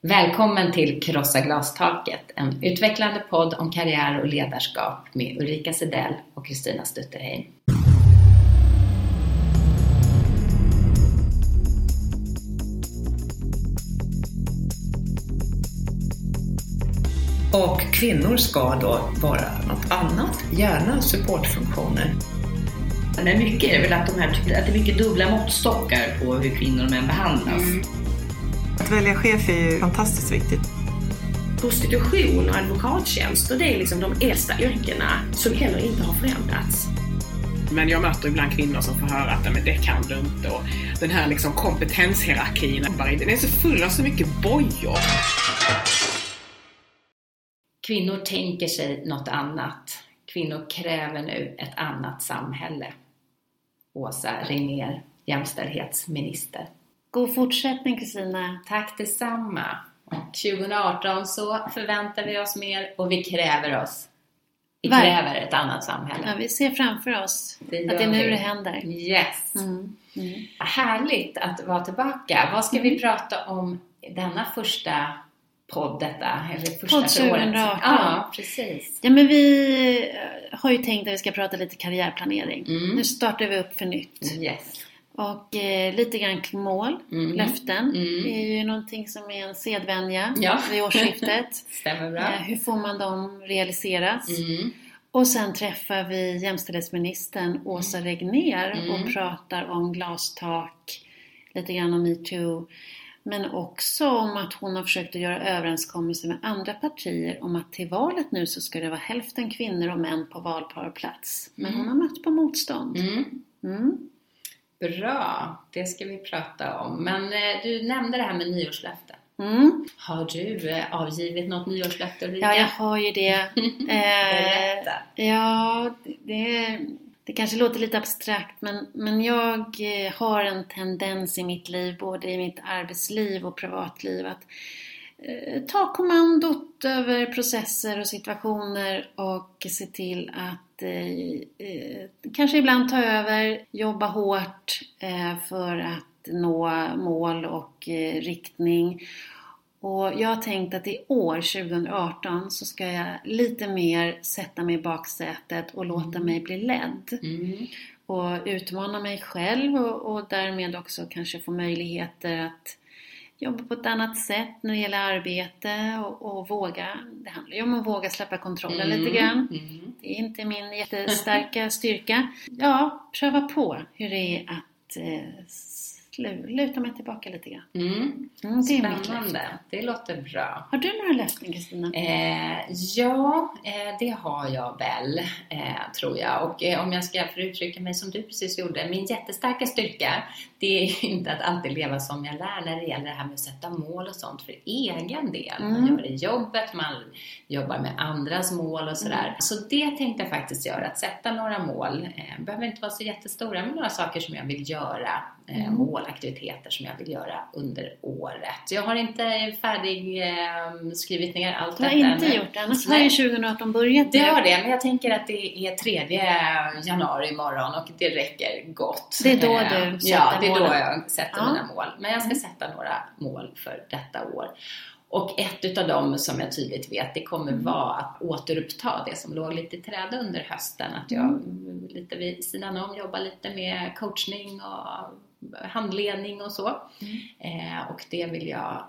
Välkommen till Krossa glastaket, en utvecklande podd om karriär och ledarskap med Ulrika Sedell och Kristina Stutterheim. Och kvinnor ska då vara något annat, gärna supportfunktioner. Men mycket är väl att, de här, att det är mycket dubbla måttstockar på hur kvinnor och män behandlas. Mm. Att välja chef är ju fantastiskt viktigt. Prostitution och advokattjänster, det är liksom de äldsta yrkena som heller inte har förändrats. Men jag möter ibland kvinnor som får höra att men det kan du inte och den här liksom kompetenshierarkin, den är så full av så mycket bojor. Kvinnor tänker sig något annat. Kvinnor kräver nu ett annat samhälle. Åsa Regnér, jämställdhetsminister. God fortsättning Kristina. Tack detsamma. 2018 så förväntar vi oss mer och vi kräver oss. Vi Var? kräver ett annat samhälle. Ja, vi ser framför oss det att det är nu vi. det händer. Yes! Mm. Mm. Härligt att vara tillbaka. Vad ska mm. vi prata om denna första podd detta? Eller första podd 2018. Ja, precis. Ja, men vi eh, har ju tänkt att vi ska prata lite karriärplanering. Mm. Nu startar vi upp för nytt. Yes. Och eh, lite grann mål, mm. löften. Mm. Det är ju någonting som är en sedvänja ja. vid årsskiftet. Stämmer bra. Eh, hur får man dem realiseras? Mm. Och sen träffar vi jämställdhetsministern Åsa Regner mm. och pratar om glastak, lite grann om metoo. Men också om att hon har försökt att göra överenskommelser med andra partier om att till valet nu så ska det vara hälften kvinnor och män på valparplats. Men hon mm. har mött på motstånd. Mm. Bra, det ska vi prata om. Men eh, du nämnde det här med nyårslöften. Mm. Har du eh, avgivit något nyårslöfte Ulrika? Ja, jag har ju det. eh, ja, det, det kanske låter lite abstrakt men, men jag har en tendens i mitt liv, både i mitt arbetsliv och privatliv, att ta kommandot över processer och situationer och se till att eh, eh, kanske ibland ta över, jobba hårt eh, för att nå mål och eh, riktning. Och jag har tänkt att i år, 2018, så ska jag lite mer sätta mig i baksätet och låta mm. mig bli ledd. Mm. Och utmana mig själv och, och därmed också kanske få möjligheter att jobba på ett annat sätt när det gäller arbete och, och våga. Det handlar ju om att våga släppa kontrollen mm, lite grann. Mm. Det är inte min jättestarka styrka. Ja, pröva på hur det är att eh, luta mig tillbaka lite grann. Mm. Mm, det är Spännande. Det låter bra. Har du några löften Kristina? Eh, ja, eh, det har jag väl, eh, tror jag. Och eh, om jag ska få uttrycka mig som du precis gjorde. Min jättestarka styrka, det är inte att alltid leva som jag lär när det gäller det här med att sätta mål och sånt för egen del. Mm. Man gör det i jobbet, man jobbar med andras mål och sådär. Mm. Så det tänkte jag faktiskt göra, att sätta några mål. Eh, behöver inte vara så jättestora, men några saker som jag vill göra Eh, mm. målaktiviteter som jag vill göra under året. Jag har inte färdig eh, skrivit ner allt detta Du har inte gjort det, annars har ju 2018 börjat. Det har det, men jag tänker att det är 3 januari imorgon och det räcker gott. Det är då du sätter Ja, det är då jag sätter ja. mina mål. Men jag ska mm. sätta några mål för detta år. Och ett utav dem som jag tydligt vet, det kommer mm. vara att återuppta det som låg lite i träda under hösten. Att jag mm. lite vid sidan om jobbar lite med coachning och handledning och så. Mm. Eh, och det vill jag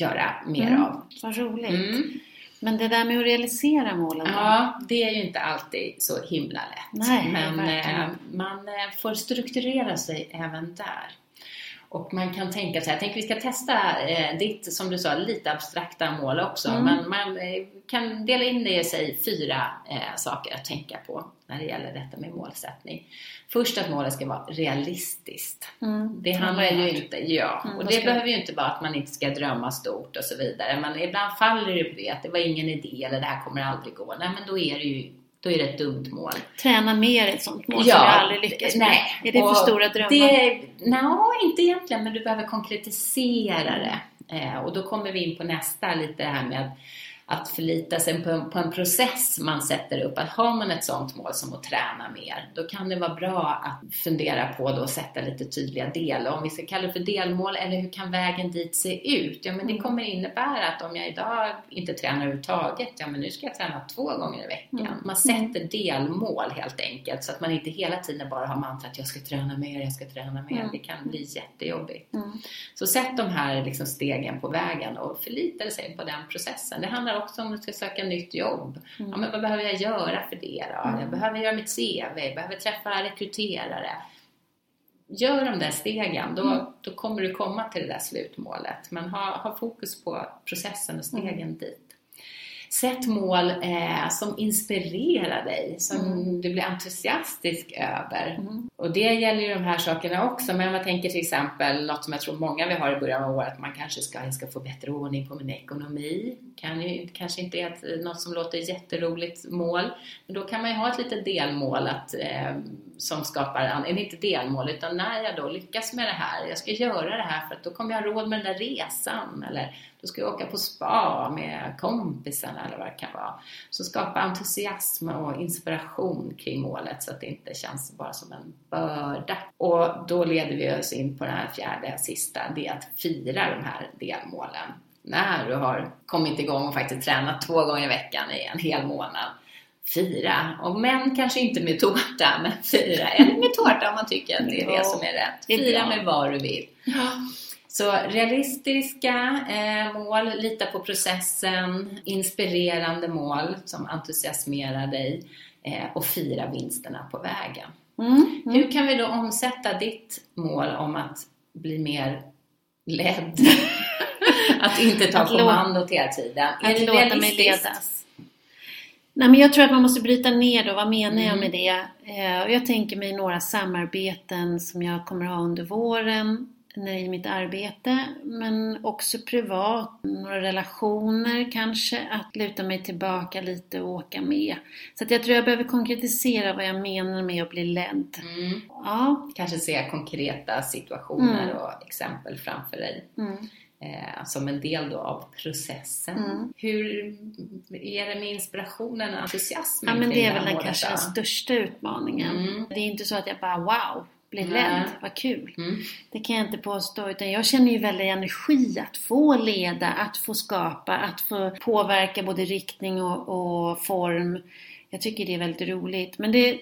göra mer mm. av. Vad roligt! Men det där med att realisera målen? Ja, det är ju inte alltid så himla lätt. Nej, Men eh, man eh, får strukturera sig även där. Och man kan tänka sig, jag tänker vi ska testa eh, ditt, som du sa, lite abstrakta mål också. Mm. Men man eh, kan dela in det i sig fyra eh, saker att tänka på när det gäller detta med målsättning. Först att målet ska vara realistiskt. Mm. Det handlar ju inte, ja, mm, och det behöver ju inte vara att man inte ska drömma stort och så vidare. Men ibland faller det på det, att det var ingen idé eller det här kommer aldrig gå. Nej, men då är det ju då är det ett dumt mål. Träna mer ett sånt mål ja, som du aldrig lyckas med. Nej, är det för stora drömmar? Det, nej, inte egentligen, men du behöver konkretisera det. Eh, och då kommer vi in på nästa, lite det här med att förlita sig på en, på en process man sätter upp. Att har man ett sånt mål som att träna mer, då kan det vara bra att fundera på då att sätta lite tydliga del. Om vi ska kalla det för delmål, eller hur kan vägen dit se ut? Ja, men det kommer innebära att om jag idag inte tränar överhuvudtaget, ja men nu ska jag träna två gånger i veckan. Mm. Man sätter delmål helt enkelt, så att man inte hela tiden bara har mantrat jag ska träna mer, jag ska träna mer. Mm. Det kan bli jättejobbigt. Mm. Så sätt de här liksom stegen på vägen och förlita sig på den processen. Det handlar också om du ska söka nytt jobb. Mm. Ja, men vad behöver jag göra för det då? Jag behöver göra mitt CV, jag behöver träffa rekryterare. Gör de där stegen, då, Mm. då kommer du komma till det där slutmålet. Men ha, ha fokus på processen och stegen Mm. dit. Sätt mål eh, som inspirerar dig, som Mm. du blir entusiastisk över. Mm. Och det gäller ju de här sakerna också, men jag tänker till exempel något som jag tror många vi har i början av året, man kanske ska, jag ska få bättre ordning på min ekonomi. Kan ju, kanske inte är ett, något som låter jätteroligt mål, men då kan man ju ha ett litet delmål att, eh, som skapar, eller inte delmål, utan när jag då lyckas med det här, jag ska göra det här för att då kommer jag ha råd med den där resan, eller då ska jag åka på spa med kompisarna eller vad det kan vara. Så skapa entusiasm och inspiration kring målet så att det inte känns bara som en börda. Och då leder vi oss in på den här fjärde, sista, det är att fira de här delmålen. När du har kommit igång och faktiskt tränat två gånger i veckan i en hel månad. Fira, och men kanske inte med tårta, men fira, eller med tårta om man tycker att det är det som är rätt. är Fira med vad du vill. Så realistiska eh, mål, lita på processen, inspirerande mål som entusiasmerar dig eh, och fira vinsterna på vägen. Mm. Mm. Hur kan vi då omsätta ditt mål om att bli mer ledd? att inte ta Att kommandot hela tiden. Är Att det låta mig ledas. Nej, men jag tror att man måste bryta ner då. Vad menar jag Mm. med det? Eh, jag tänker mig några samarbeten som jag kommer ha under våren i mitt arbete, men också privat. Några relationer kanske, att luta mig tillbaka lite och åka med. Så att jag tror jag behöver konkretisera vad jag menar med att bli ledd. Mm. Ja. Kanske se konkreta situationer Mm. och exempel framför dig. Mm. Eh, som en del då av processen. Mm. Hur är det med inspirationen och entusiasmen Ja men det är väl den kanske den största utmaningen. Mm. Det är inte så att jag bara wow, blir ledd, vad kul. Mm. Det kan jag inte påstå utan jag känner ju väldigt energi att få leda, att få skapa, att få påverka både riktning och, och form. Jag tycker det är väldigt roligt. Men det,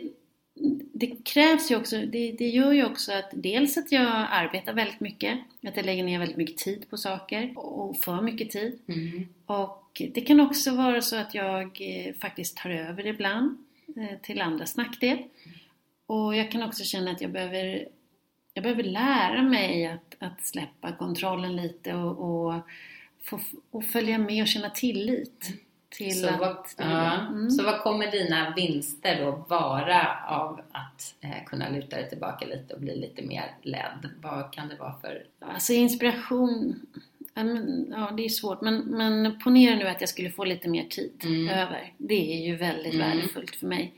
det krävs ju också, det, det gör ju också att dels att jag arbetar väldigt mycket, att jag lägger ner väldigt mycket tid på saker och för mycket tid. Mm. Och det kan också vara så att jag eh, faktiskt tar över ibland eh, till andras nackdel. Och jag kan också känna att jag behöver, jag behöver lära mig att, att släppa kontrollen lite och, och, få, och följa med och känna tillit. Till Så, att, vad, ja. Mm. så vad kommer dina vinster då vara av att eh, kunna luta dig tillbaka lite och bli lite mer ledd? Vad kan det vara för... Alltså inspiration, ja, det är svårt men, men ponera nu att jag skulle få lite mer tid Mm. över. Det är ju väldigt Mm. värdefullt för mig.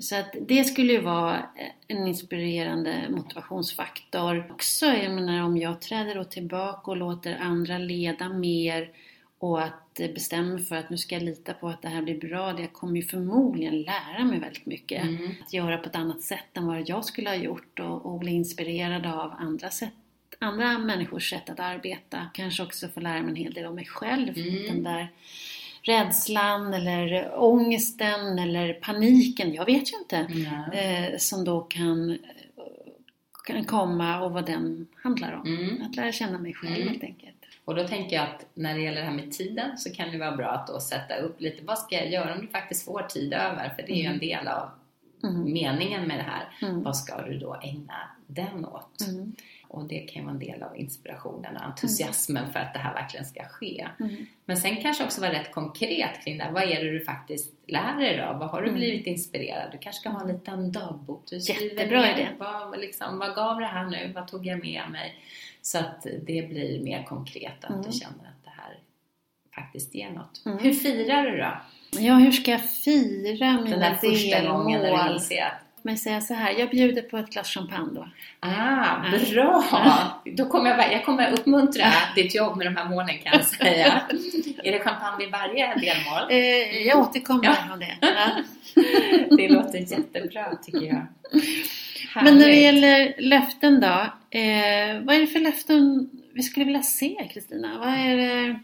Så att det skulle ju vara en inspirerande motivationsfaktor. Också, jag menar om jag träder då tillbaka och låter andra leda mer och att eh, bestämmer för att nu ska jag lita på att det här blir bra. Jag kommer ju förmodligen lära mig väldigt mycket. Mm. Att göra på ett annat sätt än vad jag skulle ha gjort och, och bli inspirerad av andra sätt andra människors sätt att arbeta. Kanske också få lära mig en hel del om mig själv. Mm. Den där rädslan eller ångesten eller paniken, jag vet ju inte, Ja. eh, som då kan, kan komma och vad den handlar om. Mm. Att lära känna mig själv Mm. helt enkelt. Och då tänker jag att när det gäller det här med tiden så kan det vara bra att då sätta upp lite, vad ska jag göra om du faktiskt får tid över? För det är ju en del av Mm. meningen med det här. Mm. Vad ska du då ägna den åt? Mm. Och det kan ju vara en del av inspirationen och entusiasmen för att det här verkligen ska ske. Mm. Men sen kanske också vara rätt konkret kring det här. Vad är det du faktiskt lär dig då? Vad har du Mm. blivit inspirerad? Du kanske ska ha en liten dagbok. Du skriver Jättebra ner idé. Vad, liksom, vad gav det här nu? Vad tog jag med mig? Så att det blir mer konkret, att Mm. du känner att det här faktiskt ger något. Mm. Hur firar du då? Ja, hur ska jag fira mina Den där första gången när du delmål? inser att mig säga så här, jag bjuder på ett glas champagne då. Ah, bra! Då kommer jag, jag kommer uppmuntra ditt jobb med de här målen kan jag säga. är det champagne vid varje delmål? Eh, jag återkommer ja. om det. Ja. det låter jättebra tycker jag. Härligt. Men när det gäller löften då, eh, vad är det för löften vi skulle vilja se Kristina? Vad är det?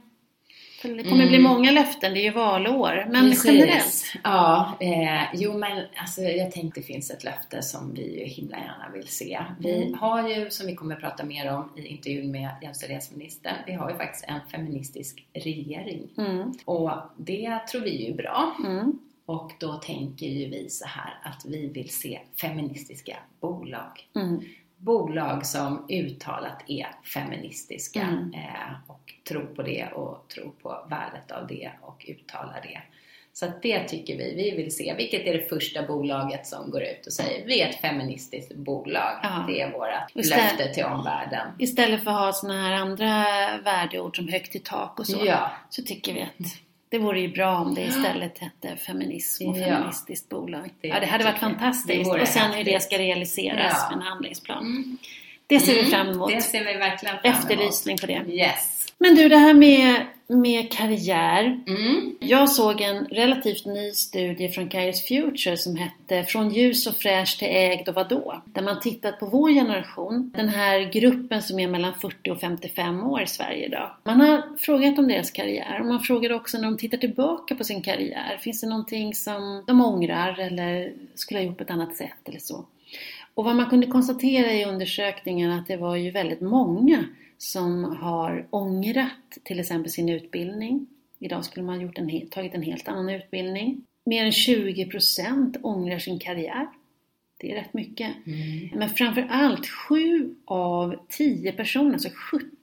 Det kommer mm. bli många löften, det är ju valår. Men Precis. generellt? Ja, eh, jo men alltså, jag tänkte det finns ett löfte som vi ju himla gärna vill se. Vi mm. har ju, som vi kommer att prata mer om i intervjun med jämställdhetsministern, vi har ju faktiskt en feministisk regering. Mm. Och det tror vi ju är bra. Och då tänker ju vi så här att vi vill se feministiska bolag. Mm. Bolag som uttalat är feministiska mm. eh, och tror på det och tror på värdet av det och uttalar det. Så att det tycker vi, vi vill se. Vilket är det första bolaget som går ut och säger vi är ett feministiskt bolag. Ja. Det är vårt löfte till omvärlden. Istället för att ha sådana här andra värdeord som högt i tak och så. Ja. Så tycker vi att det vore ju bra om det istället hette feminism och feministiskt ja. bolag. Det, ja, det hade varit fantastiskt. Och sen hur det ska realiseras ja. med en handlingsplan. Mm. Det ser mm. vi fram emot. Det ser vi verkligen fram emot. Efterlysning på det. Yes. Men du, det här med, med karriär. Mm. Jag såg en relativt ny studie från Careers Future som hette Från ljus och fräsch till ägd och vadå? Där man tittat på vår generation, den här gruppen som är mellan 40 och 55 år i Sverige idag. Man har frågat om deras karriär och man frågar också när de tittar tillbaka på sin karriär. Finns det någonting som de ångrar eller skulle ha gjort på ett annat sätt eller så? Och vad man kunde konstatera i undersökningen att det var ju väldigt många som har ångrat till exempel sin utbildning. Idag skulle man gjort en, tagit en helt annan utbildning. Mer än 20% ångrar sin karriär. Det är rätt mycket. Mm. Men framför allt 7 av 10 personer, alltså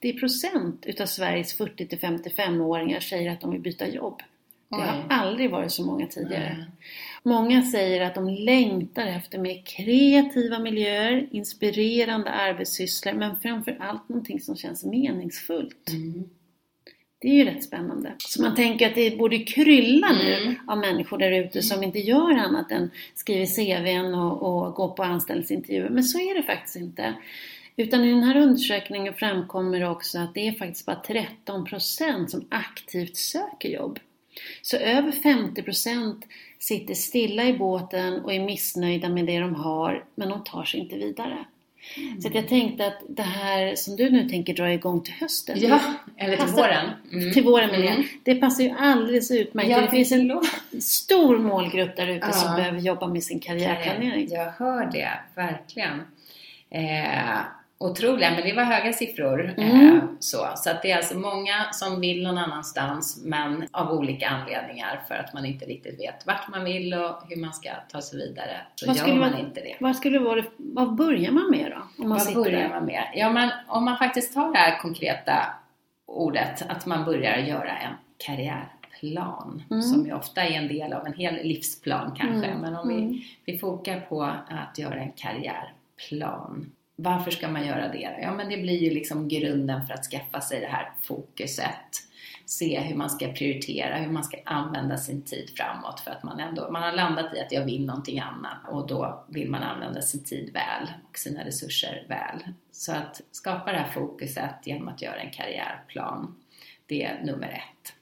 70% utav Sveriges 40 55-åringar säger att de vill byta jobb. Det har aldrig varit så många tidigare. Mm. Många säger att de längtar efter mer kreativa miljöer, inspirerande arbetssysslor men framförallt någonting som känns meningsfullt. Mm. Det är ju rätt spännande. Så man tänker att det borde krylla nu mm. av människor där ute som inte gör annat än skriver CVn och, och går på anställningsintervjuer. Men så är det faktiskt inte. Utan i den här undersökningen framkommer också att det är faktiskt bara 13% som aktivt söker jobb. Så över 50% sitter stilla i båten och är missnöjda med det de har, men de tar sig inte vidare. Mm. Så jag tänkte att det här som du nu tänker dra igång till hösten. Ja, eller till våren. Mm. Till våren med mm. det. passar ju alldeles utmärkt. Ja, det finns en stor målgrupp där ute ja. som behöver jobba med sin karriärplanering. Jag hör det, verkligen. Eh, otroliga, men det var höga siffror. Mm. Eh, så så att det är alltså många som vill någon annanstans, men av olika anledningar för att man inte riktigt vet vart man vill och hur man ska ta sig vidare. Så vad gör man vara, inte det. Vad, skulle vara, vad börjar man med då? Om man vad börjar där? man med? Ja, men om man faktiskt tar det här konkreta ordet, att man börjar göra en karriärplan mm. som ju ofta är en del av en hel livsplan kanske. Mm. Men om vi, mm. vi fokar på att göra en karriärplan varför ska man göra det? Ja, men det blir ju liksom grunden för att skaffa sig det här fokuset. Se hur man ska prioritera, hur man ska använda sin tid framåt för att man ändå, man har landat i att jag vill någonting annat och då vill man använda sin tid väl och sina resurser väl. Så att skapa det här fokuset genom att göra en karriärplan, det är nummer ett.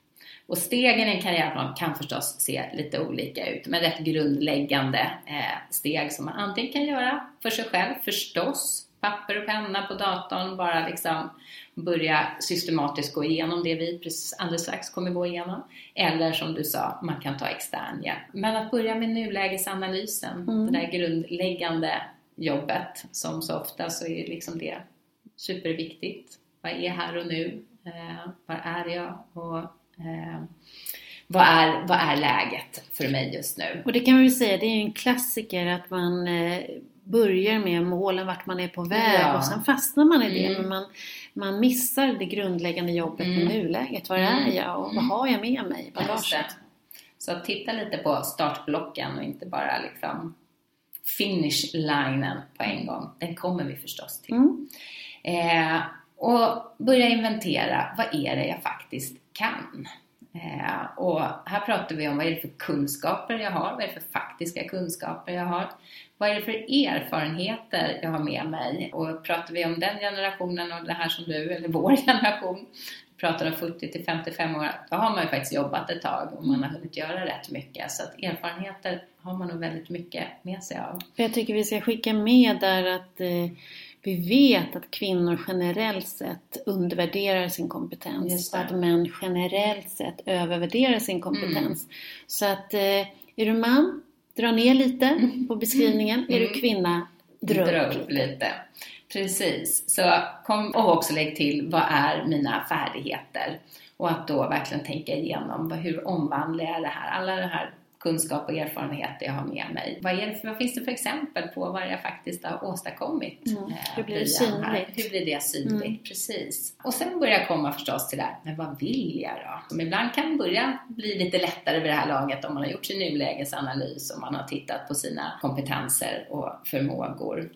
Och stegen i en karriärplan kan förstås se lite olika ut, men rätt grundläggande eh, steg som man antingen kan göra för sig själv förstås, papper och penna på datorn, bara liksom börja systematiskt gå igenom det vi alldeles strax kommer gå igenom. Eller som du sa, man kan ta extern hjälp. Men att börja med nulägesanalysen, mm. det där grundläggande jobbet, som så ofta så är liksom det superviktigt. Vad är här och nu? Eh, var är jag? Och Eh, vad, är, vad är läget för mig just nu? Och det kan man ju säga, det är ju en klassiker att man eh, börjar med målen, vart man är på väg ja. och sen fastnar man i det. Mm. Men man, man missar det grundläggande jobbet mm. med nuläget. Var mm. är jag och vad mm. har jag med mig i bagaget? Så titta lite på startblocken och inte bara liksom finish-linen på en gång. Den kommer vi förstås till. Mm. Eh, och börja inventera, vad är det jag faktiskt kan? Eh, och här pratar vi om vad är det för kunskaper jag har, vad är det för faktiska kunskaper jag har, vad är det för erfarenheter jag har med mig? Och pratar vi om den generationen och det här som du, eller vår generation, pratar om 40 till 55 år, då har man ju faktiskt jobbat ett tag och man har hunnit göra rätt mycket. Så att erfarenheter har man nog väldigt mycket med sig av. Jag tycker vi ska skicka med där att eh, vi vet att kvinnor generellt sett undervärderar sin kompetens och att män generellt sett övervärderar sin kompetens. Mm. Så att eh, är du man, dra ner lite mm. på beskrivningen. Mm. Är du mm. kvinna, dra, dra upp lite. lite. Precis. Så kom och också lägg till, vad är mina färdigheter? Och att då verkligen tänka igenom, hur omvandlar jag det här? Alla det här kunskap och erfarenheter jag har med mig. Vad, är vad finns det för exempel på vad jag faktiskt har åstadkommit? Mm. Eh, hur blir det synligt? Hur blir det synligt? Mm. Precis. Och sen börjar jag komma förstås till det här, men vad vill jag då? Som ibland kan börja bli lite lättare vid det här laget om man har gjort sin nulägesanalys och man har tittat på sina kompetenser och förmågor.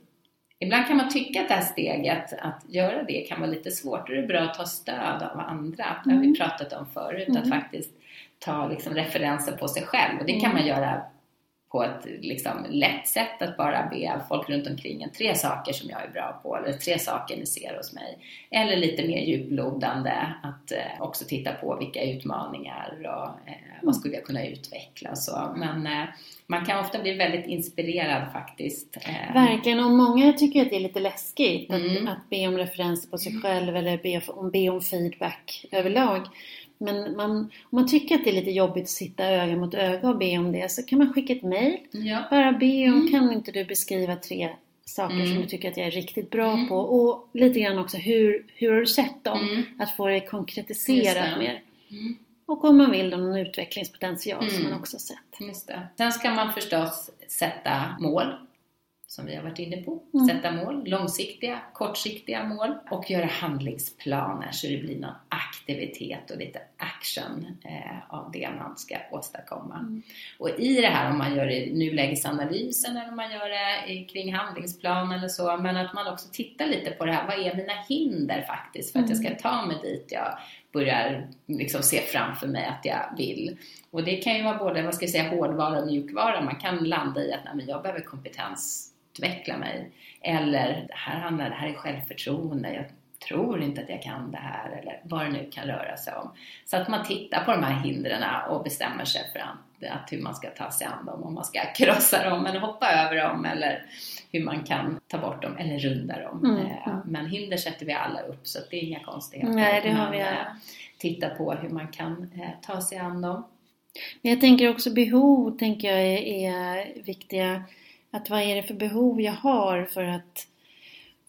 Ibland kan man tycka att det här steget, att göra det, kan vara lite svårt. Då är det bra att ta stöd av andra. Det har vi mm. pratat om förut, mm. att faktiskt ta liksom referenser på sig själv. Och det kan man mm. göra på ett liksom lätt sätt att bara be folk runt omkring en tre saker som jag är bra på eller tre saker ni ser hos mig. Eller lite mer djuplodande att eh, också titta på vilka utmaningar och eh, vad skulle jag kunna utveckla och så. Men eh, man kan ofta bli väldigt inspirerad faktiskt. Eh. Verkligen, och många tycker att det är lite läskigt mm. att, att be om referenser på sig mm. själv eller be om, be om feedback överlag. Men man, om man tycker att det är lite jobbigt att sitta öga mot öga och be om det så kan man skicka ett mail. Ja. Bara be om, mm. kan inte du beskriva tre saker mm. som du tycker att jag är riktigt bra mm. på? Och lite grann också, hur, hur har du sett dem? Mm. Att få det konkretiserat det. mer. Mm. Och om man vill då någon utvecklingspotential som man mm. också sett. Just det. Sen ska man förstås sätta mål som vi har varit inne på. Mm. Sätta mål, långsiktiga, kortsiktiga mål och göra handlingsplaner så det blir någon aktivitet och lite action eh, av det man ska åstadkomma. Mm. Och i det här, om man gör det i nulägesanalysen eller om man gör det kring handlingsplan eller så, men att man också tittar lite på det här, vad är mina hinder faktiskt för att jag ska mm. ta mig dit jag börjar liksom se framför mig att jag vill. Och det kan ju vara både, vad ska jag säga, hårdvara och mjukvara. Man kan landa i att nej, jag behöver kompetensutveckla mig. Eller det här, handlar, det här är självförtroende, jag tror inte att jag kan det här eller vad det nu kan röra sig om. Så att man tittar på de här hindren och bestämmer sig för att, att hur man ska ta sig an dem, om man ska krossa dem eller hoppa över dem eller hur man kan ta bort dem eller runda dem. Mm, eh, mm. Men hinder sätter vi alla upp så det är inga konstigheter. Nej, det har vi alla. Eh, titta på hur man kan eh, ta sig an dem. Men jag tänker också behov tänker jag är, är viktiga att vad är det för behov jag har för att,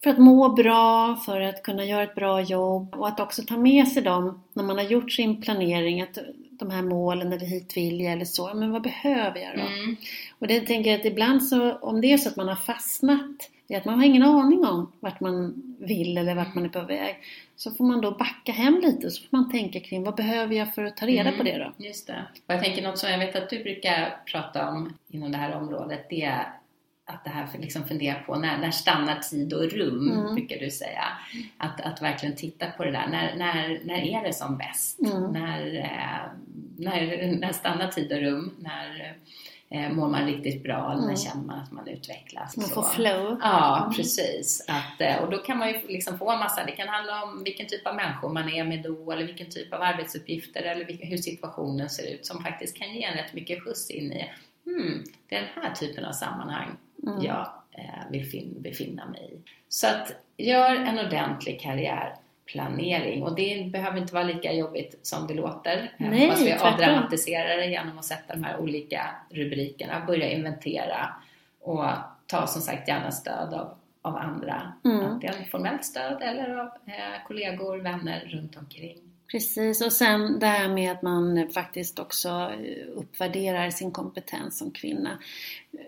för att må bra, för att kunna göra ett bra jobb och att också ta med sig dem när man har gjort sin planering, att de här målen eller hit vill jag eller så. Men vad behöver jag då? Mm. Och det tänker jag att ibland så, om det är så att man har fastnat i att man har ingen aning om vart man vill eller vart man är på väg. Så får man då backa hem lite så får man tänka kring vad behöver jag för att ta reda mm, på det då? Just det. Och jag tänker något som jag vet att du brukar prata om inom det här området, det är att det här liksom fundera på när, när stannar tid och rum, mm. brukar du säga. Att, att verkligen titta på det där. När, när, när är det som bäst? Mm. När, eh, när, när stannar tid och rum? När eh, mår man riktigt bra? Eller när mm. känner man att man utvecklas? Man får flow. Ja, mm. precis. Att, eh, och då kan man ju liksom få en massa, det kan handla om vilken typ av människor man är med då eller vilken typ av arbetsuppgifter eller vilka, hur situationen ser ut som faktiskt kan ge en rätt mycket skjuts in i hmm, den här typen av sammanhang mm. jag eh, vill befinna mig i. Så att gör en ordentlig karriärplanering och det behöver inte vara lika jobbigt som det låter. Eh, Nej, fast vi avdramatiserar det genom att sätta de här olika rubrikerna, börja inventera och ta som sagt gärna stöd av, av andra. Mm. Antingen formellt stöd eller av eh, kollegor, vänner runt omkring. Precis, och sen det här med att man faktiskt också uppvärderar sin kompetens som kvinna.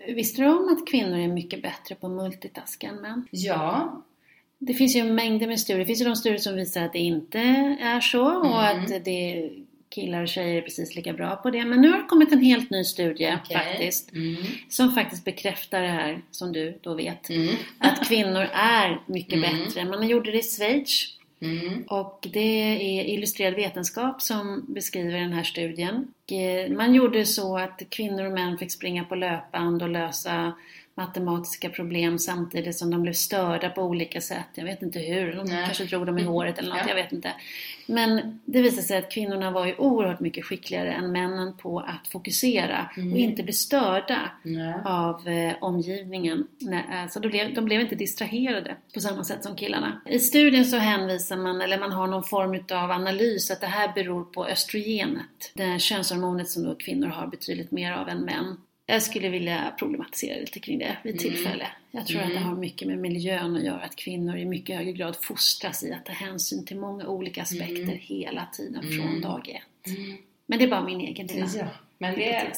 Visste du om att kvinnor är mycket bättre på multitask än män? Ja. Det finns ju mängder med studier. Det finns ju de studier som visar att det inte är så mm. och att det killar och tjejer är precis lika bra på det. Men nu har det kommit en helt ny studie okay. faktiskt. Mm. Som faktiskt bekräftar det här som du då vet. Mm. Att kvinnor är mycket mm. bättre. Man gjorde det i Schweiz Mm. Och det är Illustrerad vetenskap som beskriver den här studien. Eh, man gjorde så att kvinnor och män fick springa på löpband och lösa matematiska problem samtidigt som de blev störda på olika sätt. Jag vet inte hur, de Nej. kanske drog dem i håret eller något, ja. jag vet inte. Men det visade sig att kvinnorna var ju oerhört mycket skickligare än männen på att fokusera mm. och inte bli störda Nej. av eh, omgivningen. Nej, alltså de, blev, de blev inte distraherade på samma sätt som killarna. I studien så hänvisar man, eller man har någon form av analys att det här beror på östrogenet. Det könshormonet som då kvinnor har betydligt mer av än män. Jag skulle vilja problematisera lite kring det vid mm. tillfälle. Jag tror mm. att det mm. har mycket med miljön att göra, att kvinnor i mycket högre grad fostras i att ta hänsyn till många olika aspekter mm. hela tiden från mm. dag ett. Men det är bara min egen lilla ja. Men det,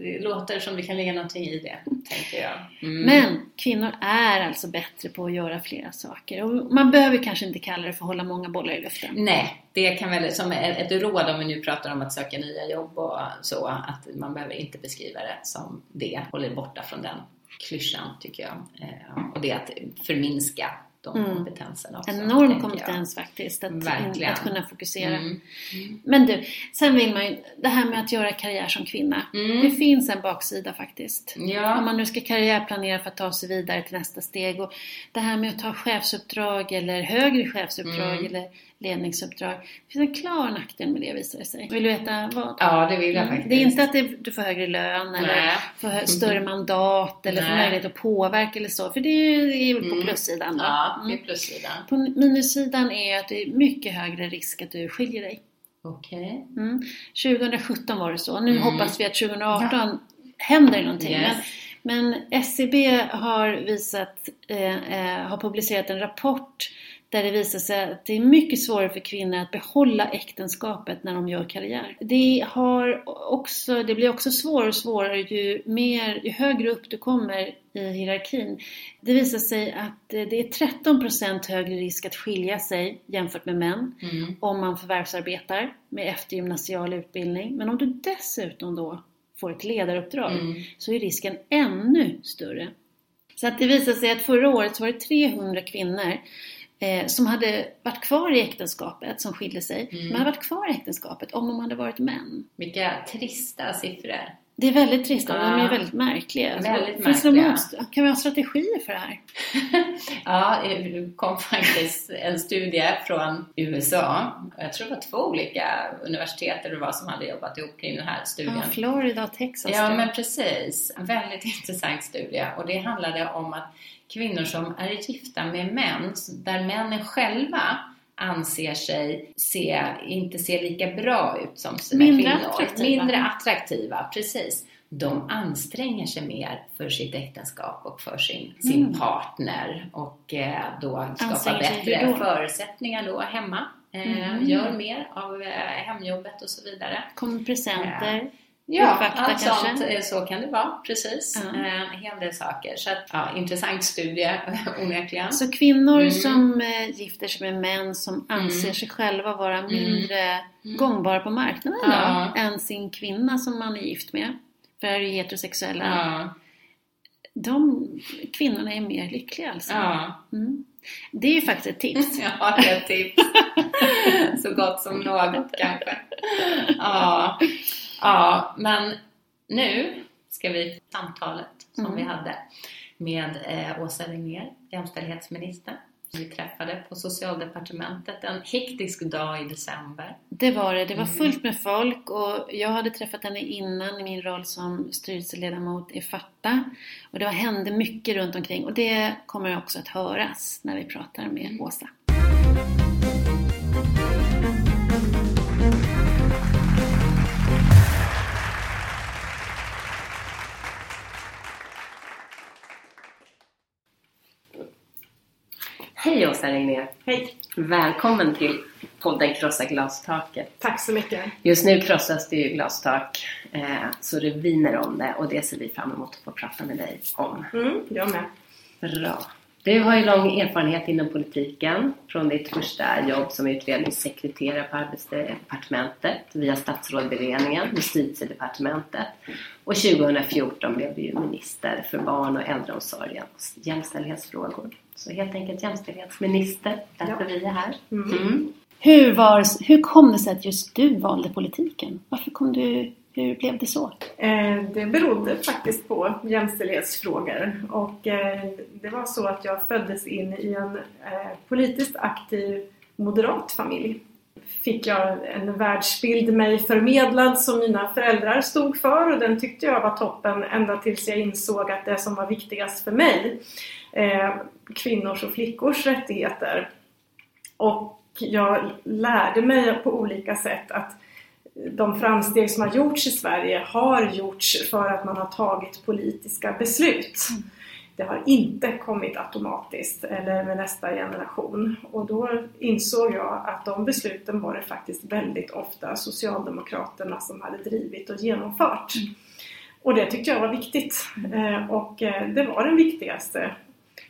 det låter som det kan ligga någonting i det, tänker jag. Mm. Men kvinnor är alltså bättre på att göra flera saker. Och man behöver kanske inte kalla det för att hålla många bollar i luften. Nej, det kan väl som ett råd om vi nu pratar om att söka nya jobb och så, att man behöver inte beskriva det som det. Håller borta från den klyschan, tycker jag. Eh, och det att förminska de mm. kompetenserna också. Enorm kompetens jag. faktiskt, att, att kunna fokusera. Mm. Mm. Men du, sen vill man ju, det här med att göra karriär som kvinna. Mm. Det finns en baksida faktiskt. Ja. Om man nu ska karriärplanera för att ta sig vidare till nästa steg. Och det här med att ta chefsuppdrag eller högre chefsuppdrag mm. eller ledningsuppdrag. Det finns en klar nackdel med det visar det sig. Vill du veta vad? Ja, det vill jag mm. faktiskt. Det är inte att det, du får högre lön eller får större mandat eller får möjlighet att påverka eller så. För det är väl på mm. plussidan då. Ja, det är mm. plussidan. På minussidan är att det är mycket högre risk att du skiljer dig. Okej. Okay. Mm. 2017 var det så. Nu mm. hoppas vi att 2018 ja. händer någonting. Yes. Men, men SCB har visat, eh, eh, har publicerat en rapport där det visar sig att det är mycket svårare för kvinnor att behålla äktenskapet när de gör karriär. Det, har också, det blir också svårare och svårare ju, mer, ju högre upp du kommer i hierarkin. Det visar sig att det är 13% högre risk att skilja sig jämfört med män mm. om man förvärvsarbetar med eftergymnasial utbildning. Men om du dessutom då får ett ledaruppdrag mm. så är risken ännu större. Så att det visar sig att förra året så var det 300 kvinnor eh, som hade varit kvar i äktenskapet, som skilde sig, mm. men hade varit kvar i äktenskapet om de hade varit män. Vilka trista siffror. Det är väldigt trist och ja. de är väldigt märkliga. Alltså, väldigt Finns märkliga. Det kan vi ha strategier för det här? ja, det kom faktiskt en studie från USA. Jag tror det var två olika universitet eller vad som hade jobbat ihop kring den här studien. Ja, Florida och Texas. Ja, men precis. En väldigt intressant studie. Och det handlade om att kvinnor som är gifta med män, där männen själva anser sig se, inte se lika bra ut som sina Mindre kvinnor. Attraktiva. Mindre attraktiva. Precis. De anstränger sig mer för sitt äktenskap och för sin, sin mm. partner och eh, då skapar bättre förutsättningar då hemma. Eh, mm. Gör mer av eh, hemjobbet och så vidare. Kommer presenter. Eh, Ja, allt sånt, eh, så kan det vara. Precis. Ja. Eh, en hel del saker. Så att, ja, intressant studie onekligen. Så kvinnor mm. som äh, gifter sig med män som mm. anser mm. sig själva vara mm. mindre mm. gångbara på marknaden ja. då, än sin kvinna som man är gift med. För är ju heterosexuella. Ja. De kvinnorna är mer lyckliga alltså. Mm. Det är ju faktiskt ett tips. ja, det är ett tips. så gott som något kanske. Ja. Ja, men nu ska vi samtalet som mm. vi hade med eh, Åsa Regnér, jämställdhetsminister. Vi träffade på socialdepartementet en hektisk dag i december. Det var det. Det var mm. fullt med folk och jag hade träffat henne innan i min roll som styrelseledamot i Fatta. Och det hände mycket runt omkring och det kommer också att höras när vi pratar med mm. Åsa. Hej Åsa Regnér! Hej! Välkommen till podden Krossa glastaket. Tack så mycket! Just nu krossas det ju glastak eh, så det viner om det och det ser vi fram emot att få prata med dig om. Mm, jag med. Bra! Du har ju lång erfarenhet inom politiken från ditt första jobb som utredningssekreterare på Arbetsdepartementet via statsrådsberedningen, Justitiedepartementet och 2014 blev du ju minister för barn och äldreomsorgen och jämställdhetsfrågor. Så helt enkelt jämställdhetsminister, därför ja. vi är här. Mm. Mm. Hur, var, hur kom det sig att just du valde politiken? Varför kom du, hur blev det så? Eh, det berodde faktiskt på jämställdhetsfrågor och eh, det var så att jag föddes in i en eh, politiskt aktiv moderat familj. Fick jag en världsbild mig förmedlad som mina föräldrar stod för och den tyckte jag var toppen ända tills jag insåg att det som var viktigast för mig kvinnors och flickors rättigheter. Och jag lärde mig på olika sätt att de framsteg som har gjorts i Sverige har gjorts för att man har tagit politiska beslut. Det har inte kommit automatiskt eller med nästa generation. Och då insåg jag att de besluten var det faktiskt väldigt ofta Socialdemokraterna som hade drivit och genomfört. Och det tyckte jag var viktigt. Eh, och eh, det var den viktigaste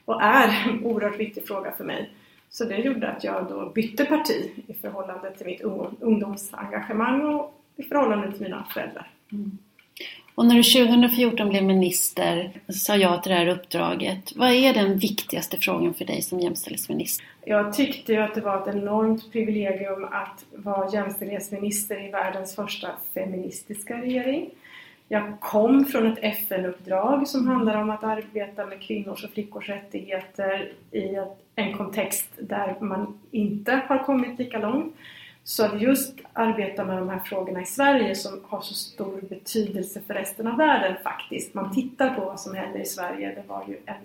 och är en oerhört viktig fråga för mig. Så det gjorde att jag då bytte parti i förhållande till mitt ungdomsengagemang och i förhållande till mina föräldrar. Mm. Och när du 2014 blev minister sa ja till det här uppdraget. Vad är den viktigaste frågan för dig som jämställdhetsminister? Jag tyckte ju att det var ett enormt privilegium att vara jämställdhetsminister i världens första feministiska regering. Jag kom från ett FN-uppdrag som handlar om att arbeta med kvinnors och flickors rättigheter i en kontext där man inte har kommit lika långt. Så att just arbeta med de här frågorna i Sverige som har så stor betydelse för resten av världen faktiskt. Man tittar på vad som händer i Sverige. Det var ju en,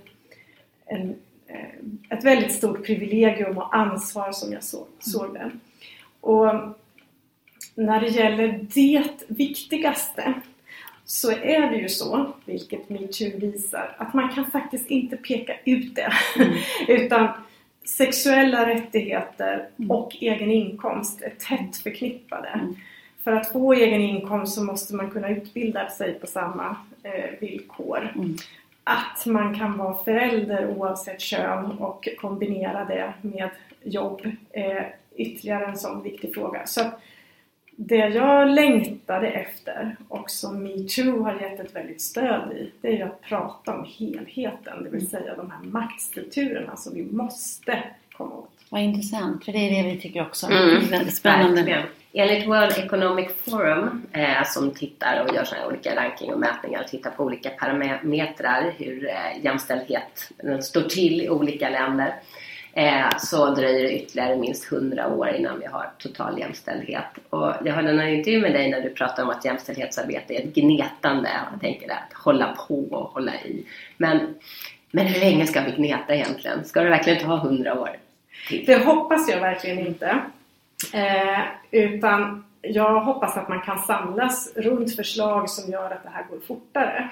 en, eh, ett väldigt stort privilegium och ansvar som jag såg, såg det. Och när det gäller det viktigaste så är det ju så, vilket metoo visar, att man kan faktiskt inte peka ut det. Mm. Utan sexuella rättigheter mm. och egen inkomst är tätt förknippade. Mm. För att få egen inkomst så måste man kunna utbilda sig på samma eh, villkor. Mm. Att man kan vara förälder oavsett kön och kombinera det med jobb är ytterligare en sån viktig fråga. Så det jag längtade efter och som metoo har gett ett väldigt stöd i, det är ju att prata om helheten, det vill säga de här maktstrukturerna som vi måste komma åt. Vad intressant, för det är det vi tycker också. Mm. Väldigt spännande. Verkligen. Enligt World Economic Forum eh, som tittar och gör såna olika ranking och mätningar och tittar på olika parametrar hur eh, jämställdhet står till i olika länder eh, så dröjer det ytterligare minst 100 år innan vi har total jämställdhet. Och jag hörde en intervju med dig när du pratade om att jämställdhetsarbete är ett gnetande. Jag tänker att hålla på och hålla i. Men, men hur länge ska vi gneta egentligen? Ska det verkligen ta 100 år till? Det hoppas jag verkligen inte. Eh, utan jag hoppas att man kan samlas runt förslag som gör att det här går fortare.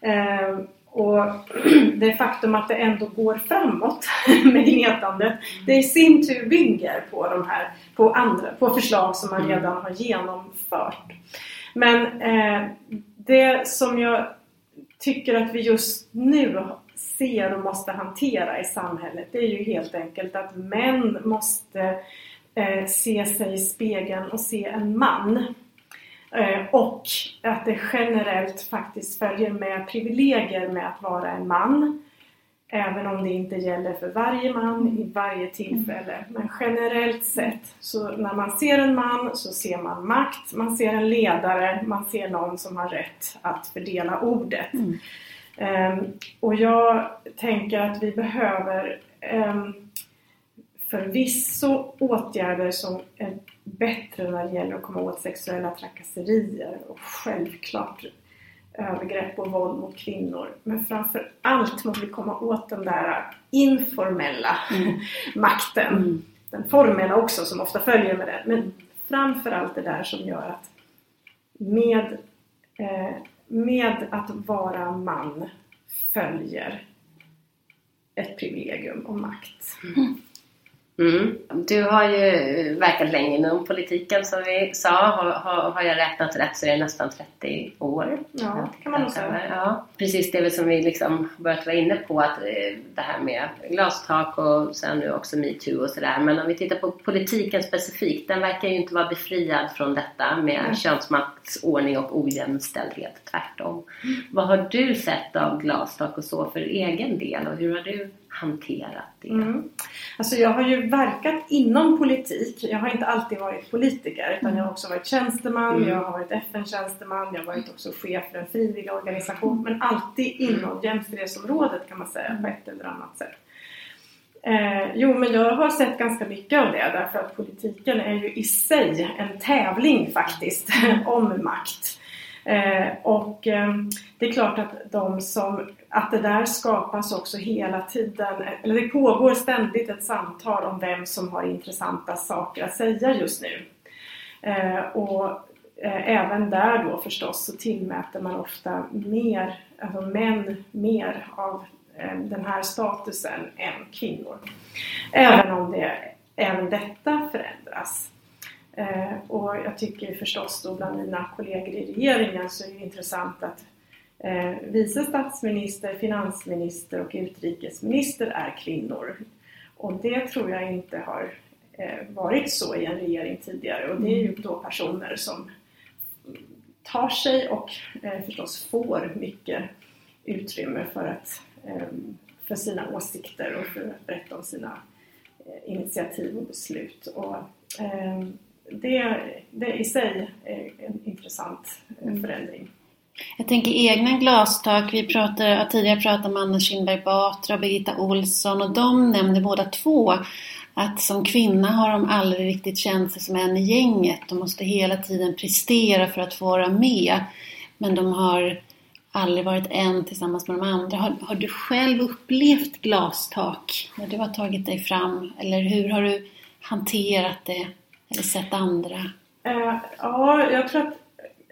Eh, och det faktum att det ändå går framåt med gnetandet, det i sin tur bygger på, de här, på, andra, på förslag som man mm. redan har genomfört. Men eh, det som jag tycker att vi just nu ser och måste hantera i samhället, det är ju helt enkelt att män måste eh, se sig i spegeln och se en man och att det generellt faktiskt följer med privilegier med att vara en man. Även om det inte gäller för varje man i varje tillfälle. Men generellt sett, så när man ser en man så ser man makt, man ser en ledare, man ser någon som har rätt att fördela ordet. Mm. Um, och jag tänker att vi behöver um, förvisso åtgärder som är bättre när det gäller att komma åt sexuella trakasserier och självklart övergrepp och våld mot kvinnor. Men framför allt måste vi komma åt den där informella mm. makten. Mm. Den formella också som ofta följer med det. Men framför allt det där som gör att med, eh, med att vara man följer ett privilegium och makt. Mm. Mm. Du har ju verkat länge inom politiken som vi sa. Har, har, har jag räknat rätt så är det nästan 30 år. Ja, kan man nog säga. Ja. Precis det som vi liksom börjat vara inne på, att eh, det här med glastak och sen nu också metoo och sådär. Men om vi tittar på politiken specifikt, den verkar ju inte vara befriad från detta med mm. könsmaktsordning och ojämställdhet, tvärtom. Mm. Vad har du sett av glastak och så för egen del och hur har du hanterat det? Mm. Alltså jag har ju verkat inom politik. Jag har inte alltid varit politiker utan jag har också varit tjänsteman, mm. jag har varit FN-tjänsteman, jag har varit också chef för en frivillig organisation men alltid inom jämställdhetsområdet kan man säga på ett eller annat sätt. Eh, jo, men jag har sett ganska mycket av det därför att politiken är ju i sig en tävling faktiskt om makt. Eh, och eh, det är klart att de som, att det där skapas också hela tiden, eller det pågår ständigt ett samtal om vem som har intressanta saker att säga just nu. Eh, och eh, även där då förstås så tillmäter man ofta mer, alltså män mer av Eh, den här statusen än kvinnor. Även om det, även detta förändras. Eh, och jag tycker förstås då bland mina kollegor i regeringen så är det intressant att vice statsminister, finansminister och utrikesminister är kvinnor. Och det tror jag inte har varit så i en regering tidigare och det är ju då personer som tar sig och förstås får mycket utrymme för att Ehm, för sina åsikter och för att berätta om sina eh, initiativ och beslut. Och, ehm, det, det i sig är en intressant eh, mm. förändring. Jag tänker egna glastak. Vi pratade, tidigare pratade om Anna Kinberg Batra och Birgitta Olsson och de nämnde båda två att som kvinna har de aldrig riktigt känt sig som en i gänget. De måste hela tiden prestera för att få vara med. Men de har aldrig varit en tillsammans med de andra. Har, har, du själv upplevt glastak när du har tagit dig fram? Eller hur har du hanterat det? Eller sett andra? Uh, ja, jag tror att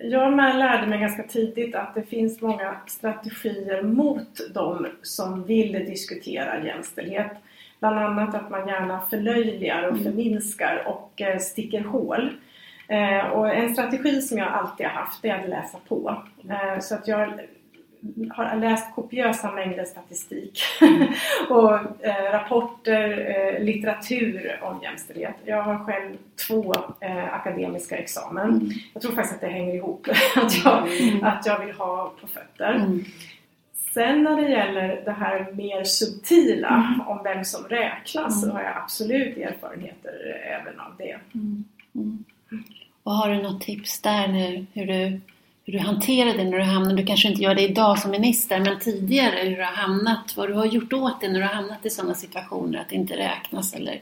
jag med lärde mig ganska tidigt att det finns många strategier mot de som vill diskutera jämställdhet. Bland annat att man gärna förlöjligar och mm. förminskar och eh, sticker hål. Eh, och en strategi som jag alltid har haft är att läsa på. Eh, så att jag har läst kopiösa mängder statistik och eh, rapporter, eh, litteratur om jämställdhet. Jag har själv två eh, akademiska examen. Mm. Jag tror faktiskt att det hänger ihop, att, jag, mm. att jag vill ha på fötter. Mm. Sen när det gäller det här mer subtila mm. om vem som räknas så mm. har jag absolut erfarenheter även av det. Mm. Och har du något tips där nu hur du, hur du hanterar det när du hamnar, du kanske inte gör det idag som minister, men tidigare hur du har hamnat, vad du har gjort åt det när du har hamnat i sådana situationer att det inte räknas eller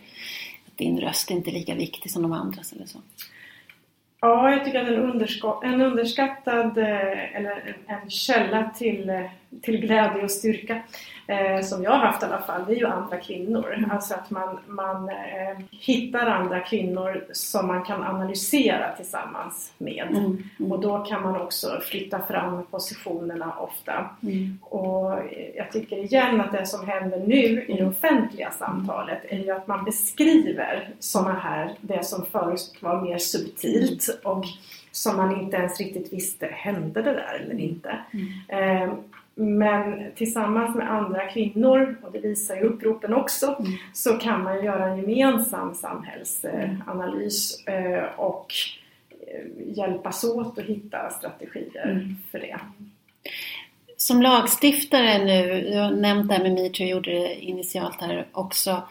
att din röst inte är lika viktig som de andras eller så? Ja, jag tycker att en, en underskattad eh, eller en, en källa till, eh, till glädje och styrka eh, som jag har haft i alla fall, det är ju andra kvinnor. Mm. Alltså att man, man eh, hittar andra kvinnor som man kan analysera tillsammans med. Mm. Mm. Och då kan man också flytta fram positionerna ofta. Mm. Och jag tycker igen att det som händer nu i det offentliga samtalet är ju att man beskriver sådana här, det som förut var mer subtilt och som man inte ens riktigt visste, hände det där eller inte? Mm. Men tillsammans med andra kvinnor, och det visar ju uppropen också, mm. så kan man göra en gemensam samhällsanalys eh, och eh, hjälpas åt att hitta strategier mm. för det. Som lagstiftare nu, du har nämnt det här med metoo, jag gjorde det initialt här också.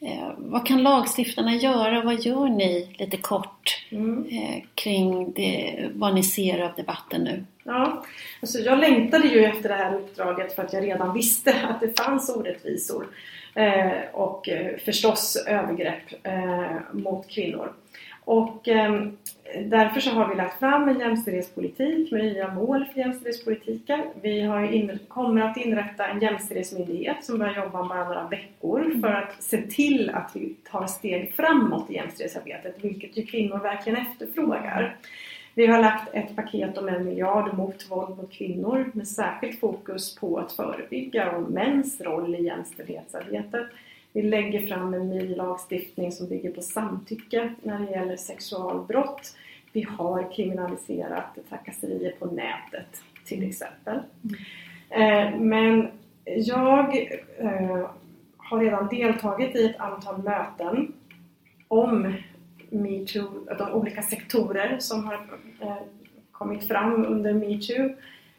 Eh, vad kan lagstiftarna göra? Vad gör ni lite kort mm. eh, kring det, vad ni ser av debatten nu? Ja, alltså jag längtade ju efter det här uppdraget för att jag redan visste att det fanns orättvisor eh, och eh, förstås övergrepp eh, mot kvinnor. Och ehm, därför så har vi lagt fram en jämställdhetspolitik med nya mål för jämställdhetspolitiken. Vi har in, kommer att inrätta en jämställdhetsmyndighet som börjar jobba om bara några veckor för att se till att vi tar steg framåt i jämställdhetsarbetet, vilket ju kvinnor verkligen efterfrågar. Vi har lagt ett paket om en miljard mot våld mot kvinnor med särskilt fokus på att förebygga och mäns roll i jämställdhetsarbetet. Vi lägger fram en ny lagstiftning som bygger på samtycke när det gäller sexualbrott. Vi har kriminaliserat trakasserier på nätet till exempel. Mm. Men jag eh, har redan deltagit i ett antal möten om metoo, de olika sektorer som har eh, kommit fram under metoo.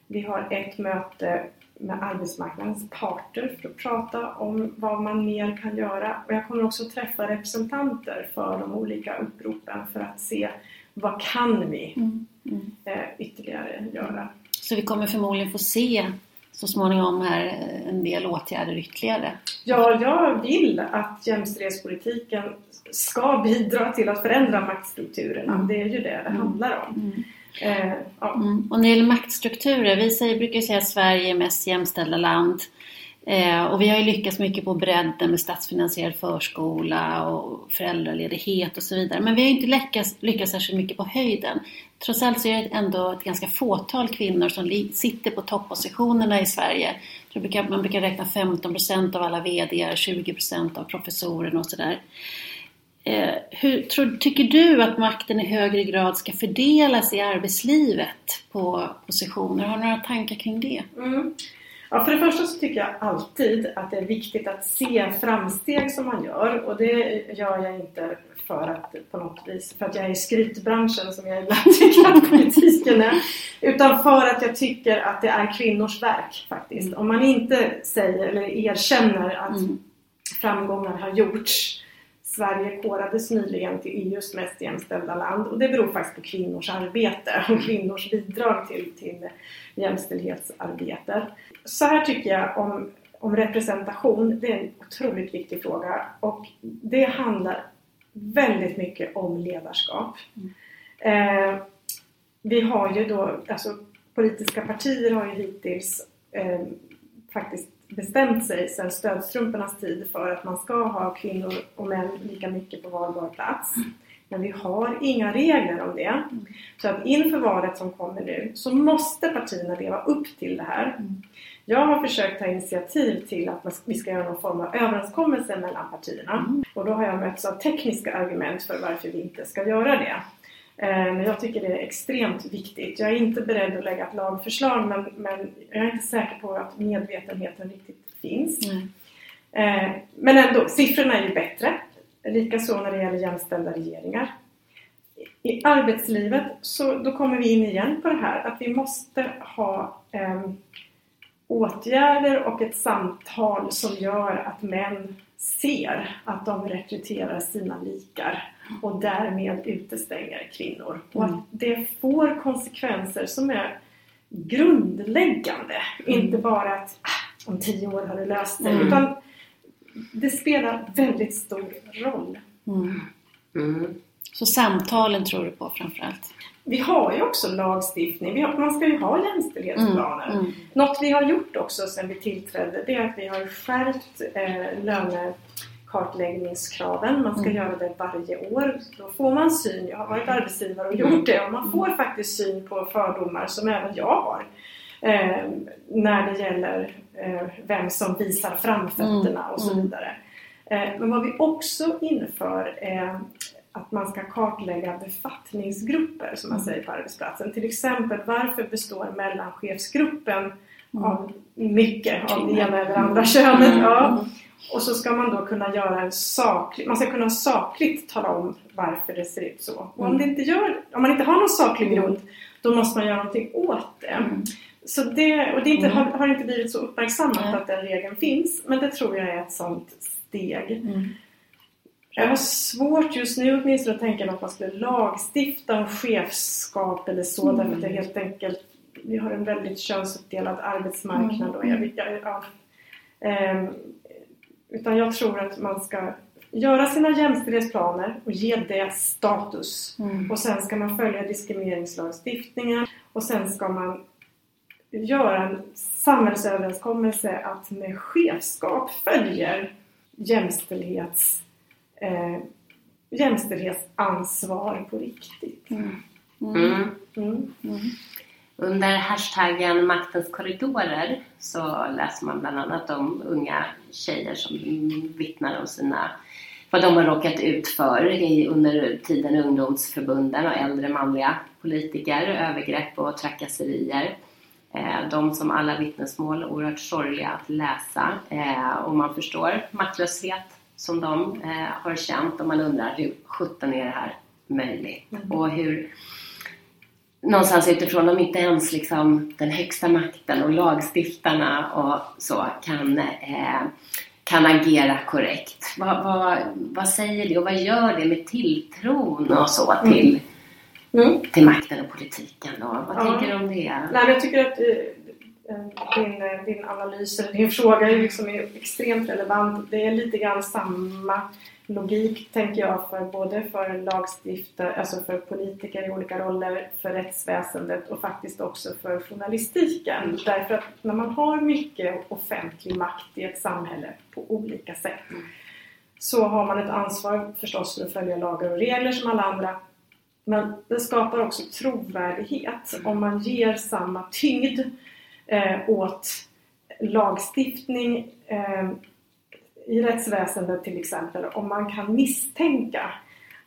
Vi har ett möte med arbetsmarknadens parter för att prata om vad man mer kan göra. Och jag kommer också träffa representanter för de olika uppropen för att se vad kan vi Mm. Mm. eh, ytterligare göra. Så vi kommer förmodligen få se så småningom här eh, en del åtgärder ytterligare. Ja, jag vill att jämställdhetspolitiken ska bidra till att förändra maktstrukturerna. Mm. Det är ju det det handlar om. Eh, ja. Mm. Och när det gäller maktstrukturer, vi säger, brukar säga att Sverige är mest jämställda land. Eh, och vi har ju lyckats mycket på bredden med statsfinansierad förskola och föräldraledighet och så vidare. Men vi har ju inte lyckats, lyckats särskilt mycket på höjden. Trots allt så är det ändå ett ganska fåtal kvinnor som sitter på toppositionerna i Sverige. Brukar, man brukar räkna 15 procent av alla VD, 20 procent av professorerna och sådär. Eh, hur, tror, tycker du att makten i högre grad ska fördelas i arbetslivet på positioner? Har du några tankar kring det? Mm. Ja, för det första så tycker jag alltid att det är viktigt att se framsteg som man gör och det gör jag inte för att på något vis, för att jag är i skrytbranschen som jag ibland tycker att politiken är. Utan för att jag tycker att det är kvinnors verk faktiskt. Om man inte säger eller erkänner att Mm. framgångar har gjorts. Sverige kårades nyligen till EUs mest jämställda land och det beror faktiskt på kvinnors arbete och kvinnors bidrag till, till jämställdhetsarbete. Så här tycker jag om, om representation, det är en otroligt viktig fråga och det handlar väldigt mycket om ledarskap. Eh, vi har ju då, alltså politiska partier har ju hittills eh, faktiskt bestämt sig sedan stödstrumpornas tid för att man ska ha kvinnor och män lika mycket på valbar plats. Men vi har inga regler om det. Så att inför valet som kommer nu så måste partierna leva upp till det här. Jag har försökt ta initiativ till att man- vi ska göra någon form av överenskommelse mellan partierna. Och då har jag mötts av tekniska argument för varför vi inte ska göra det. Eh, Men jag tycker det är extremt viktigt. Jag är inte beredd att lägga ett lagförslag men, men jag är inte säker på att medvetenheten riktigt finns. Nej. Eh, Men ändå, siffrorna är ju bättre. Likaså när det gäller jämställda regeringar. I arbetslivet så då kommer vi in igen på det här att vi måste ha eh, åtgärder och ett samtal som gör att män ser att de rekryterar sina likar och därmed utestänger kvinnor. Och att det får konsekvenser som är grundläggande. Inte bara att ah, om tio år har du löst det. Mm. Utan det spelar väldigt stor roll. Mm. Mm. Så samtalen tror du på framförallt? Vi har ju också lagstiftning. Vi har, man ska ju ha jämställdhetsplaner. Mm. Mm. Något vi har gjort också sedan vi tillträdde det är att vi har skärpt eh, lönekartläggningskraven. Man ska Mm. göra det varje år. Då får man syn. Jag har varit arbetsgivare och gjort det. Och man får faktiskt syn på fördomar som även jag har. Eh, när det gäller eh, vem som visar framfötterna och så Mm. vidare. Eh, men vad vi också inför är att man ska kartlägga befattningsgrupper som man säger på arbetsplatsen. Till exempel varför består mellanchefsgruppen av mycket av det ena eller andra könet? Ja. Och så ska man då kunna göra en saklig, man ska kunna sakligt tala om varför det ser ut så. Och om, det inte gör, om man inte har någon saklig grund då måste man göra någonting åt det. Så det, och det inte, har, har inte blivit så uppmärksammat Nej. att den regeln finns men det tror jag är ett sånt steg. Mm. Jag har svårt just nu åtminstone att tänka mig att man skulle lagstifta om chefskap eller så därför att det är helt enkelt vi har en väldigt könsuppdelad arbetsmarknad och jag, vet- jag, ja, Ehm, utan jag tror att man ska göra sina jämställdhetsplaner och ge det status. Mm. Och sen ska man följa diskrimineringslagstiftningen och sen ska man göra en samhällsöverenskommelse att med chefskap följer jämställdhets, eh, jämställdhetsansvar på riktigt. Mm. Mm. Mm. Under hashtaggen Maktens korridorer så läser man bland annat om unga tjejer som vittnar om sina vad de har råkat ut för under tiden i ungdomsförbunden och äldre manliga politiker, övergrepp och trakasserier. Eh, de som alla vittnesmål oerhört sorgliga att läsa eh, och man förstår maktlöshet som de eh, har känt och man undrar hur sjutton är det här möjligt? Och hur någonstans utifrån om inte ens liksom den högsta makten och lagstiftarna och så kan, eh, kan agera korrekt. Vad, vad, vad säger det och vad gör det med tilltron och så till, mm. till makten och politiken? Och vad ja. tänker du om det? Nej, jag tycker att eh, din, din analys eller din fråga är, liksom extremt relevant. Det är lite grann samma logik tänker jag för både för lagstiftare, alltså för politiker i olika roller, för rättsväsendet och faktiskt också för journalistiken. Mm. Därför att när man har mycket offentlig makt i ett samhälle på olika sätt mm. så har man ett ansvar förstås för att följa lagar och regler som alla andra. Men det skapar också trovärdighet mm. om man ger samma tyngd eh, åt lagstiftning eh, i rättsväsendet till exempel, om man kan misstänka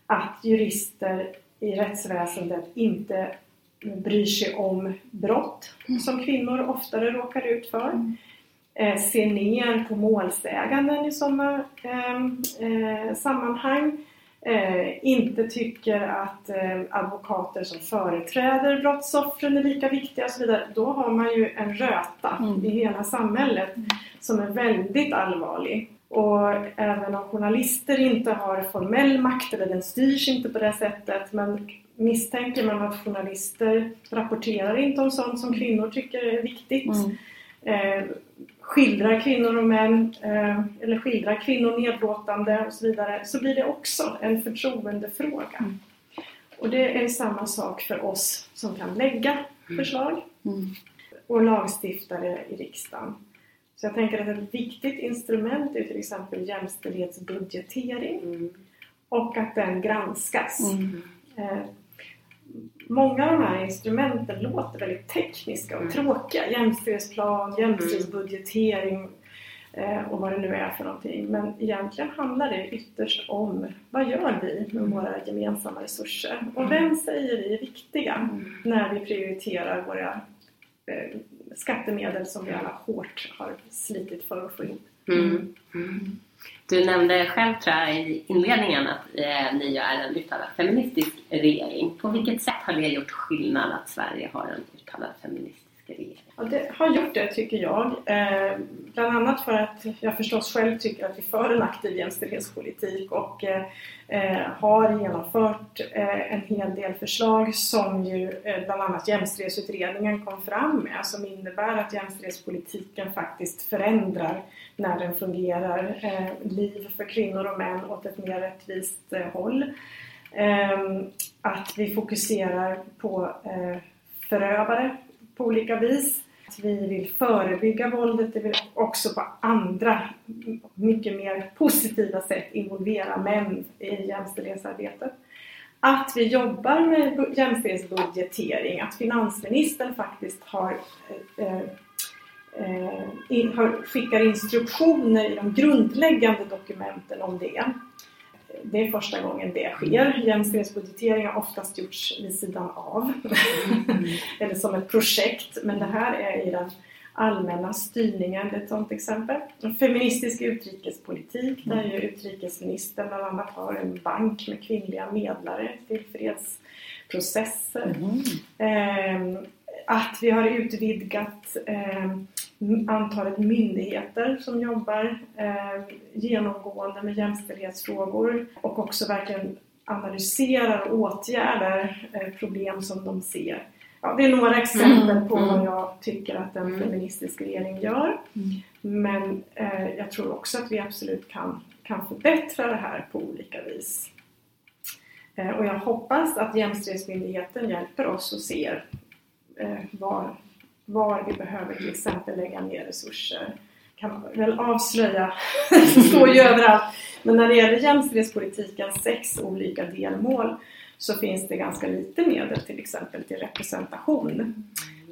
att jurister i rättsväsendet inte bryr sig om brott mm. som kvinnor oftare råkar ut för. Mm. Eh, ser ner på målsäganden i sådana eh, eh, sammanhang. Eh, inte tycker att eh, advokater som företräder brottsoffren är lika viktiga och så vidare. Då har man ju en röta mm. i hela samhället mm. som är väldigt allvarlig. Och även om journalister inte har formell makt, eller den styrs inte på det sättet, men misstänker man att journalister rapporterar inte om sånt som kvinnor tycker är viktigt, mm. eh, skildrar kvinnor och män, eh, eller skildrar kvinnor nedlåtande och så vidare, så blir det också en förtroendefråga. Mm. Och det är samma sak för oss som kan lägga förslag mm. och lagstiftare i riksdagen. Så jag tänker att ett viktigt instrument är till exempel jämställdhetsbudgetering mm. och att den granskas. Mm. Eh, många av de här instrumenten låter väldigt tekniska och mm. tråkiga. Jämställdhetsplan, jämställdhetsbudgetering eh, och vad det nu är för någonting. Men egentligen handlar det ytterst om vad gör vi med våra gemensamma resurser? Och vem säger vi är viktiga mm. när vi prioriterar våra eh, skattemedel som vi alla hårt har slitit för att få ihop. Mm. Mm. Du nämnde själv tror jag i inledningen att eh, ni är en uttalad feministisk regering. På vilket sätt har det gjort skillnad att Sverige har en uttalad feministisk regering? Ja, det har gjort det tycker jag. Eh, bland annat för att jag förstås själv tycker att vi för en aktiv jämställdhetspolitik och eh, eh, har genomfört eh, en hel del förslag som ju eh, bland annat Jämställdhetsutredningen kom fram med som innebär att jämställdhetspolitiken faktiskt förändrar när den fungerar eh, liv för kvinnor och män åt ett mer rättvist eh, håll. Eh, att vi fokuserar på förövare på olika vis. Vi vill förebygga våldet, det vill också på andra, mycket mer positiva sätt involvera män i jämställdhetsarbetet. Att vi jobbar med jämställdhetsbudgetering, att finansministern faktiskt har, eh, eh, skickar instruktioner i de grundläggande dokumenten om det det är första gången det sker. Jämställdhetsbudgetering har oftast gjorts vid sidan av. Mm. Eller som ett projekt. Men det här är i den allmänna styrningen, ett sådant exempel. Feministisk utrikespolitik där ju utrikesministern bland annat har en bank med kvinnliga medlare till fredsprocesser. Mm. Eh, att vi har utvidgat eh, antalet myndigheter som jobbar eh, genomgående med jämställdhetsfrågor och också verkligen analyserar och åtgärdar eh, problem som de ser. Ja, det är några exempel mm, på mm. vad jag tycker att en mm. feministisk regering gör. Mm. Men eh, jag tror också att vi absolut kan, kan förbättra det här på olika vis. Eh, och jag hoppas att Jämställdhetsmyndigheten hjälper oss och ser eh, var var vi behöver till exempel lägga ner resurser kan man väl avslöja, det står ju överallt. Men när det gäller jämställdhetspolitikens sex olika delmål så finns det ganska lite medel till exempel till representation.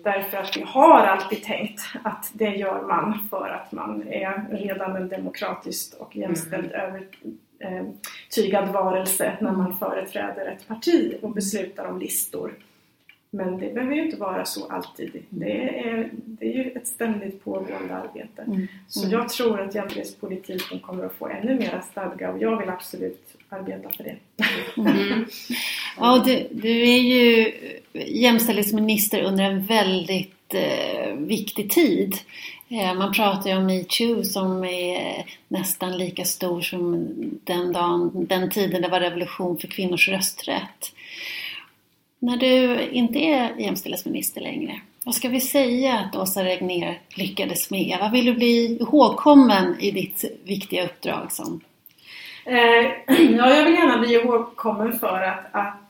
Därför att vi har alltid tänkt att det gör man för att man är redan en demokratiskt och jämställd övertygad varelse när man företräder ett parti och beslutar om listor. Men det behöver ju inte vara så alltid. Det är, det är ju ett ständigt pågående arbete. Mm. Så jag tror att jämställdhetspolitiken kommer att få ännu mera stadga och jag vill absolut arbeta för det. Mm. Ja, du, du är ju jämställdhetsminister under en väldigt eh, viktig tid. Eh, man pratar ju om metoo som är nästan lika stor som den, dagen, den tiden det var revolution för kvinnors rösträtt. När du inte är jämställdhetsminister längre, vad ska vi säga att Åsa Regnér lyckades med? Vad vill du bli ihågkommen i ditt viktiga uppdrag som? Eh, ja, jag vill gärna bli ihågkommen för att, att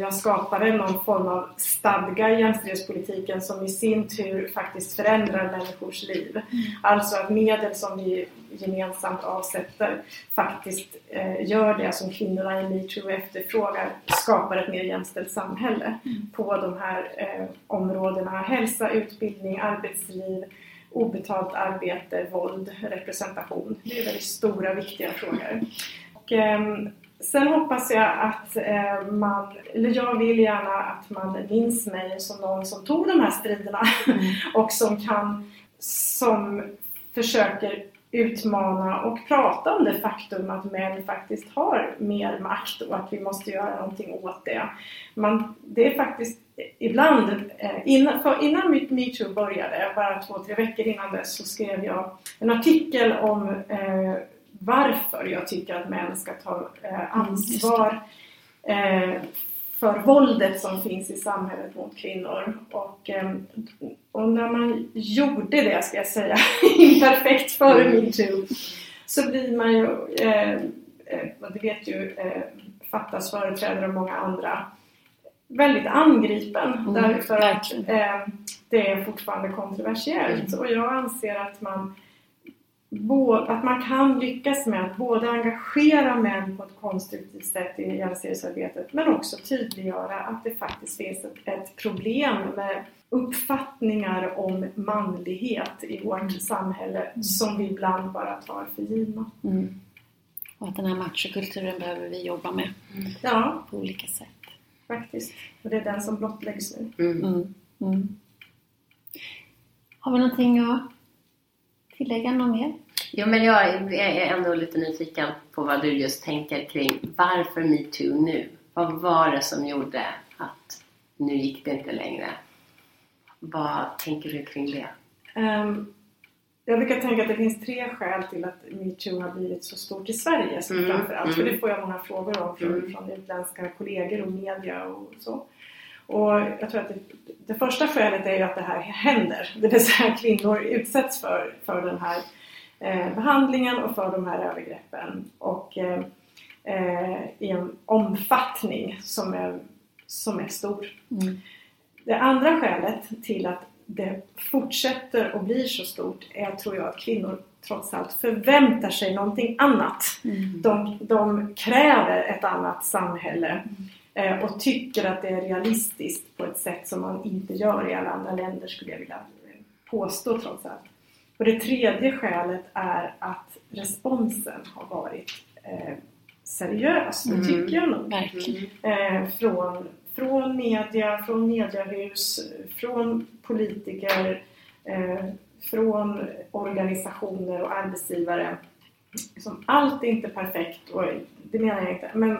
jag skapade någon form av stadga i jämställdhetspolitiken som i sin tur faktiskt förändrar människors liv. Mm. Alltså att medel som vi gemensamt avsätter faktiskt eh, gör det som kvinnorna i metoo efterfrågar, skapar ett mer jämställt samhälle mm. på de här eh, områdena. Hälsa, utbildning, arbetsliv, obetalt arbete, våld, representation. Det är väldigt stora, viktiga frågor. Och, ehm, Sen hoppas jag att eh, man, eller jag vill gärna att man minns mig som någon som tog de här striderna mm. och som kan, som försöker utmana och prata om det faktum att män faktiskt har mer makt och att vi måste göra någonting åt det. Man, det är faktiskt ibland, eh, innan, för innan metoo började, bara två, tre veckor innan dess, så skrev jag en artikel om eh, varför jag tycker att män ska ta eh, ansvar eh, för våldet som finns i samhället mot kvinnor. Och, eh, och när man gjorde det, ska jag säga, imperfekt före mm. metoo, så blir man ju, eh, det vet ju Fattas företrädare och många andra, väldigt angripen mm, därför att eh, det är fortfarande kontroversiellt. Mm. Och jag anser att man att man kan lyckas med att både engagera män på ett konstruktivt sätt i jämställdhetsarbetet men också tydliggöra att det faktiskt finns ett, ett problem med uppfattningar om manlighet i vårt mm. samhälle mm. som vi ibland bara tar för givna. Mm. Och att den här machokulturen behöver vi jobba med mm. ja. på olika sätt. Faktiskt. Och det är den som blottläggs nu. Mm. Mm. Har vi någonting att tillägga något mer? Jo, men jag är ändå lite nyfiken på vad du just tänker kring varför metoo nu? Vad var det som gjorde att nu gick det inte längre? Vad tänker du kring det? Um, jag brukar tänka att det finns tre skäl till att metoo har blivit så stort i Sverige mm, framförallt. Mm. För det får jag många frågor om från, mm. från utländska kollegor och media och så. Och jag tror att det, det, första skälet är ju att det här händer. Det vill säga att kvinnor utsätts för, för den här eh, behandlingen och för de här övergreppen. Och eh, eh, i en omfattning som är, som är stor. Mm. Det andra skälet till att det fortsätter och blir så stort är tror jag att kvinnor trots allt förväntar sig någonting annat. Mm. De, de, kräver ett annat samhälle. Eh, och tycker att det är realistiskt på ett sätt som man inte gör i alla andra länder skulle jag vilja påstå trots allt. Och det tredje skälet är att responsen har varit eh, seriös, det mm. tycker jag nog. Eh, från, från media, från mediehus, från politiker, eh, från organisationer och arbetsgivare. Som allt är inte perfekt och det menar jag inte. Men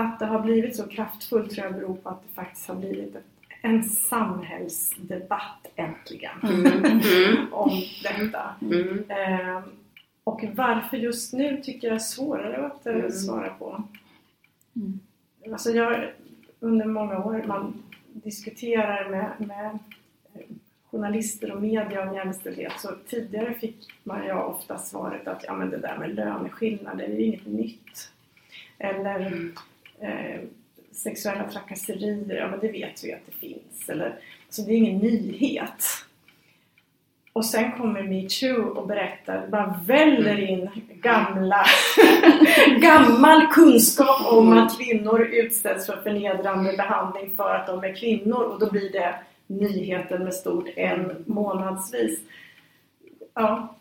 att det har blivit så kraftfullt tror jag beror på att det faktiskt har blivit en samhällsdebatt äntligen mm. mm. om detta. Mm. Eh, och varför just nu tycker jag är svårare att eh, mm. svara på. Mm. Alltså jag, under många år man diskuterar med, med eh, journalister och media om jämställdhet så tidigare fick man ju ofta svaret att ja, men det där med löneskillnader är ju inget nytt. Eller mm. Eh, sexuella trakasserier, ja men det vet vi att det finns. Eller, alltså det är ingen nyhet. Och sen kommer metoo och berättar, bara väller in gamla, gammal kunskap om att kvinnor utsätts för förnedrande behandling för att de är kvinnor och då blir det nyheten med stort en månadsvis. Ja,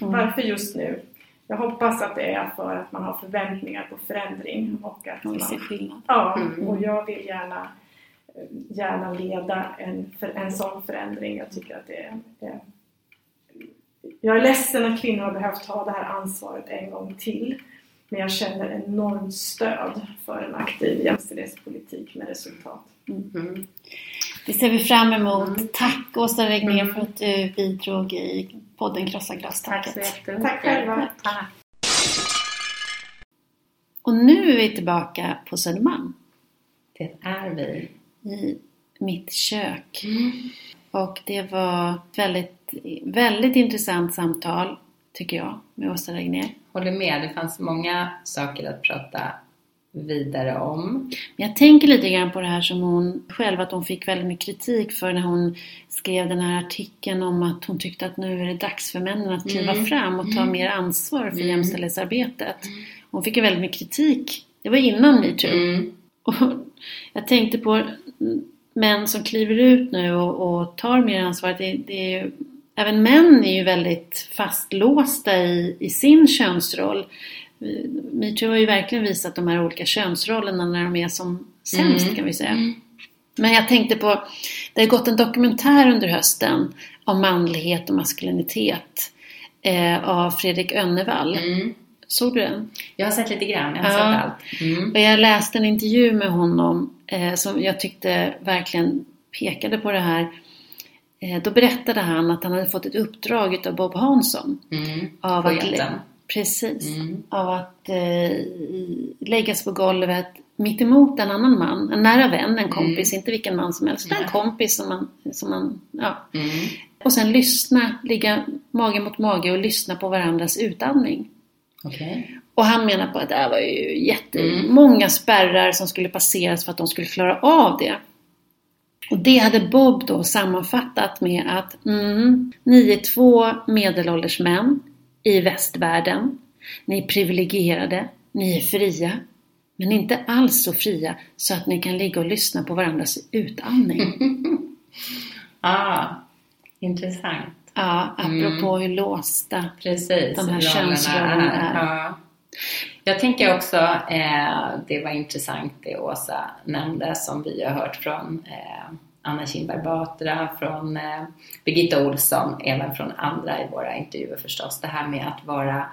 mm. varför just nu? Jag hoppas att det är för att man har förväntningar på förändring och att man ser skillnad. Ja, mm. och jag vill gärna, gärna leda en, en sån förändring. Jag tycker att det är, jag är ledsen att kvinnor har behövt ta det här ansvaret en gång till. Men jag känner enormt stöd för en aktiv jämställdhetspolitik med resultat. Mm. Det ser vi fram emot. Mm. Tack Åsa Regnér mm. för att du bidrog i podden Krossa glastaket. Tack så jättemycket. Tack själva. Tack. Och nu är vi tillbaka på Södermalm. Det är vi. I mitt kök. Mm. Och det var ett väldigt, väldigt intressant samtal, tycker jag, med Åsa Regnér. Håller med. Det fanns många saker att prata vidare om. Jag tänker lite grann på det här som hon själv, att hon fick väldigt mycket kritik för när hon skrev den här artikeln om att hon tyckte att nu är det dags för männen att kliva mm. fram och ta mm. mer ansvar för mm. jämställdhetsarbetet. Mm. Hon fick ju väldigt mycket kritik. Det var innan metoo. Mm. Och jag tänkte på män som kliver ut nu och, och tar mer ansvar. Det, det är, även män är ju väldigt fastlåsta i, i sin könsroll. Metoo har ju verkligen visat de här olika könsrollerna när de är som sämst mm. kan vi säga. Mm. Men jag tänkte på, det har gått en dokumentär under hösten om manlighet och maskulinitet eh, av Fredrik Önnevall. Mm. Såg du den? Jag har sett lite grann, jag har ja. sett allt. Mm. Och jag läste en intervju med honom eh, som jag tyckte verkligen pekade på det här. Eh, då berättade han att han hade fått ett uppdrag av Bob Hansson. Mm. Av att, Precis. Mm. Av att eh, läggas på golvet mitt emot en annan man, en nära vän, en kompis, mm. inte vilken man som helst, en kompis som man, som man ja. Mm. Och sen lyssna, ligga mage mot mage och lyssna på varandras utandning. Okay. Och han menar på att det var ju jättemånga mm. spärrar som skulle passeras för att de skulle klara av det. Och det hade Bob då sammanfattat med att mm, ni är två medelålders män i västvärlden. Ni är privilegierade, ni är fria, men inte alls så fria så att ni kan ligga och lyssna på varandras utandning. ah, intressant. Ja, apropå mm. hur låsta Precis, de här könsrollerna är. Ja. Jag tänker också, eh, det var intressant det Åsa nämnde som vi har hört från eh, Anna Kinberg Batra, från eh, Birgitta Olsson, även från andra i våra intervjuer förstås. Det här med att vara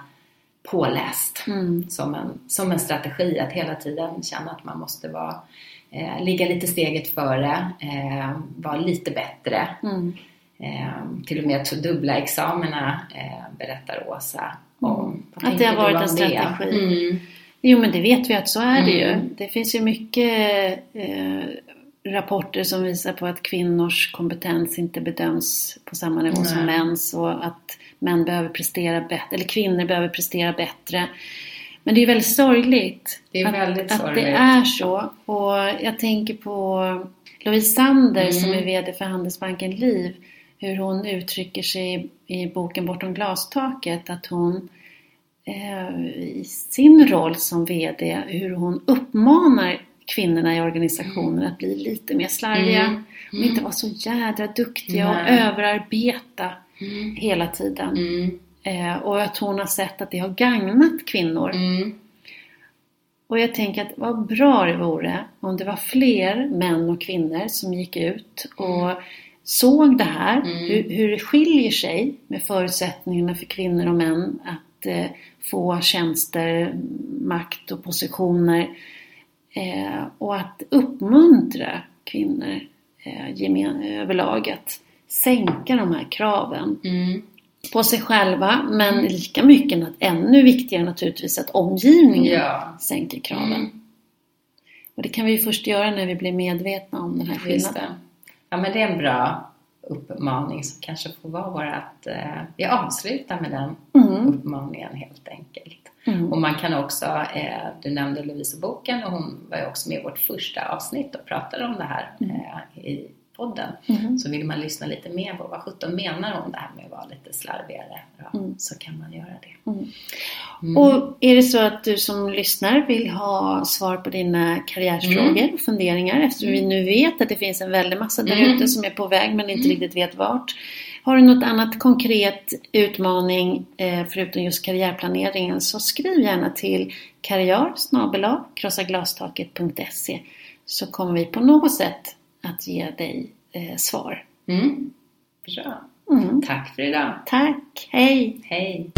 påläst mm. som, en, som en strategi, att hela tiden känna att man måste vara, eh, ligga lite steget före, eh, vara lite bättre. Mm. Eh, till och med dubbla examina eh, berättar Åsa om. Mm. Att det har varit en strategi. Mm. Jo men det vet vi att så är det ju. Mm. Det finns ju mycket eh, rapporter som visar på att kvinnors kompetens inte bedöms på samma nivå Nej. som mäns och att män behöver prestera bättre, eller kvinnor behöver prestera bättre. Men det är väldigt sorgligt, det är väldigt att, sorgligt. att det är så. Och jag tänker på Louise Sander mm. som är VD för Handelsbanken Liv. Hur hon uttrycker sig i boken Bortom glastaket. Att hon eh, i sin roll som VD, hur hon uppmanar kvinnorna i organisationen mm. att bli lite mer slarviga. Mm. Och inte vara så jädra duktiga Nej. och överarbeta mm. hela tiden. Mm. Eh, och att hon har sett att det har gagnat kvinnor. Mm. Och jag tänker att vad bra det vore om det var fler män och kvinnor som gick ut och såg det här, hur, hur det skiljer sig med förutsättningarna för kvinnor och män att eh, få tjänster, makt och positioner Eh, och att uppmuntra kvinnor eh, gemen, överlag att sänka de här kraven mm. på sig själva men mm. lika mycket, ännu viktigare naturligtvis, att omgivningen ja. sänker kraven. Mm. Och det kan vi först göra när vi blir medvetna om den här skillnaden. Ja men det är en bra uppmaning som kanske får vara vårt... Eh, vi avslutar med den mm. uppmaningen helt enkelt. Mm. Och man kan också, eh, du nämnde Lovisa-boken och hon var ju också med i vårt första avsnitt och pratade om det här mm. eh, i podden. Mm. Så vill man lyssna lite mer på vad sjutton menar hon det här med att vara lite slarvigare ja, mm. så kan man göra det. Och är det så att du som lyssnar vill ha svar på dina karriärsfrågor och funderingar eftersom vi nu vet att det finns en väldig massa där ute som är på väg men inte riktigt vet vart. Har du något annat konkret utmaning eh, förutom just karriärplaneringen så skriv gärna till karriär krossaglastaket.se så kommer vi på något sätt att ge dig eh, svar. Mm. Bra. Mm. Tack för idag. Tack. Hej. Hej.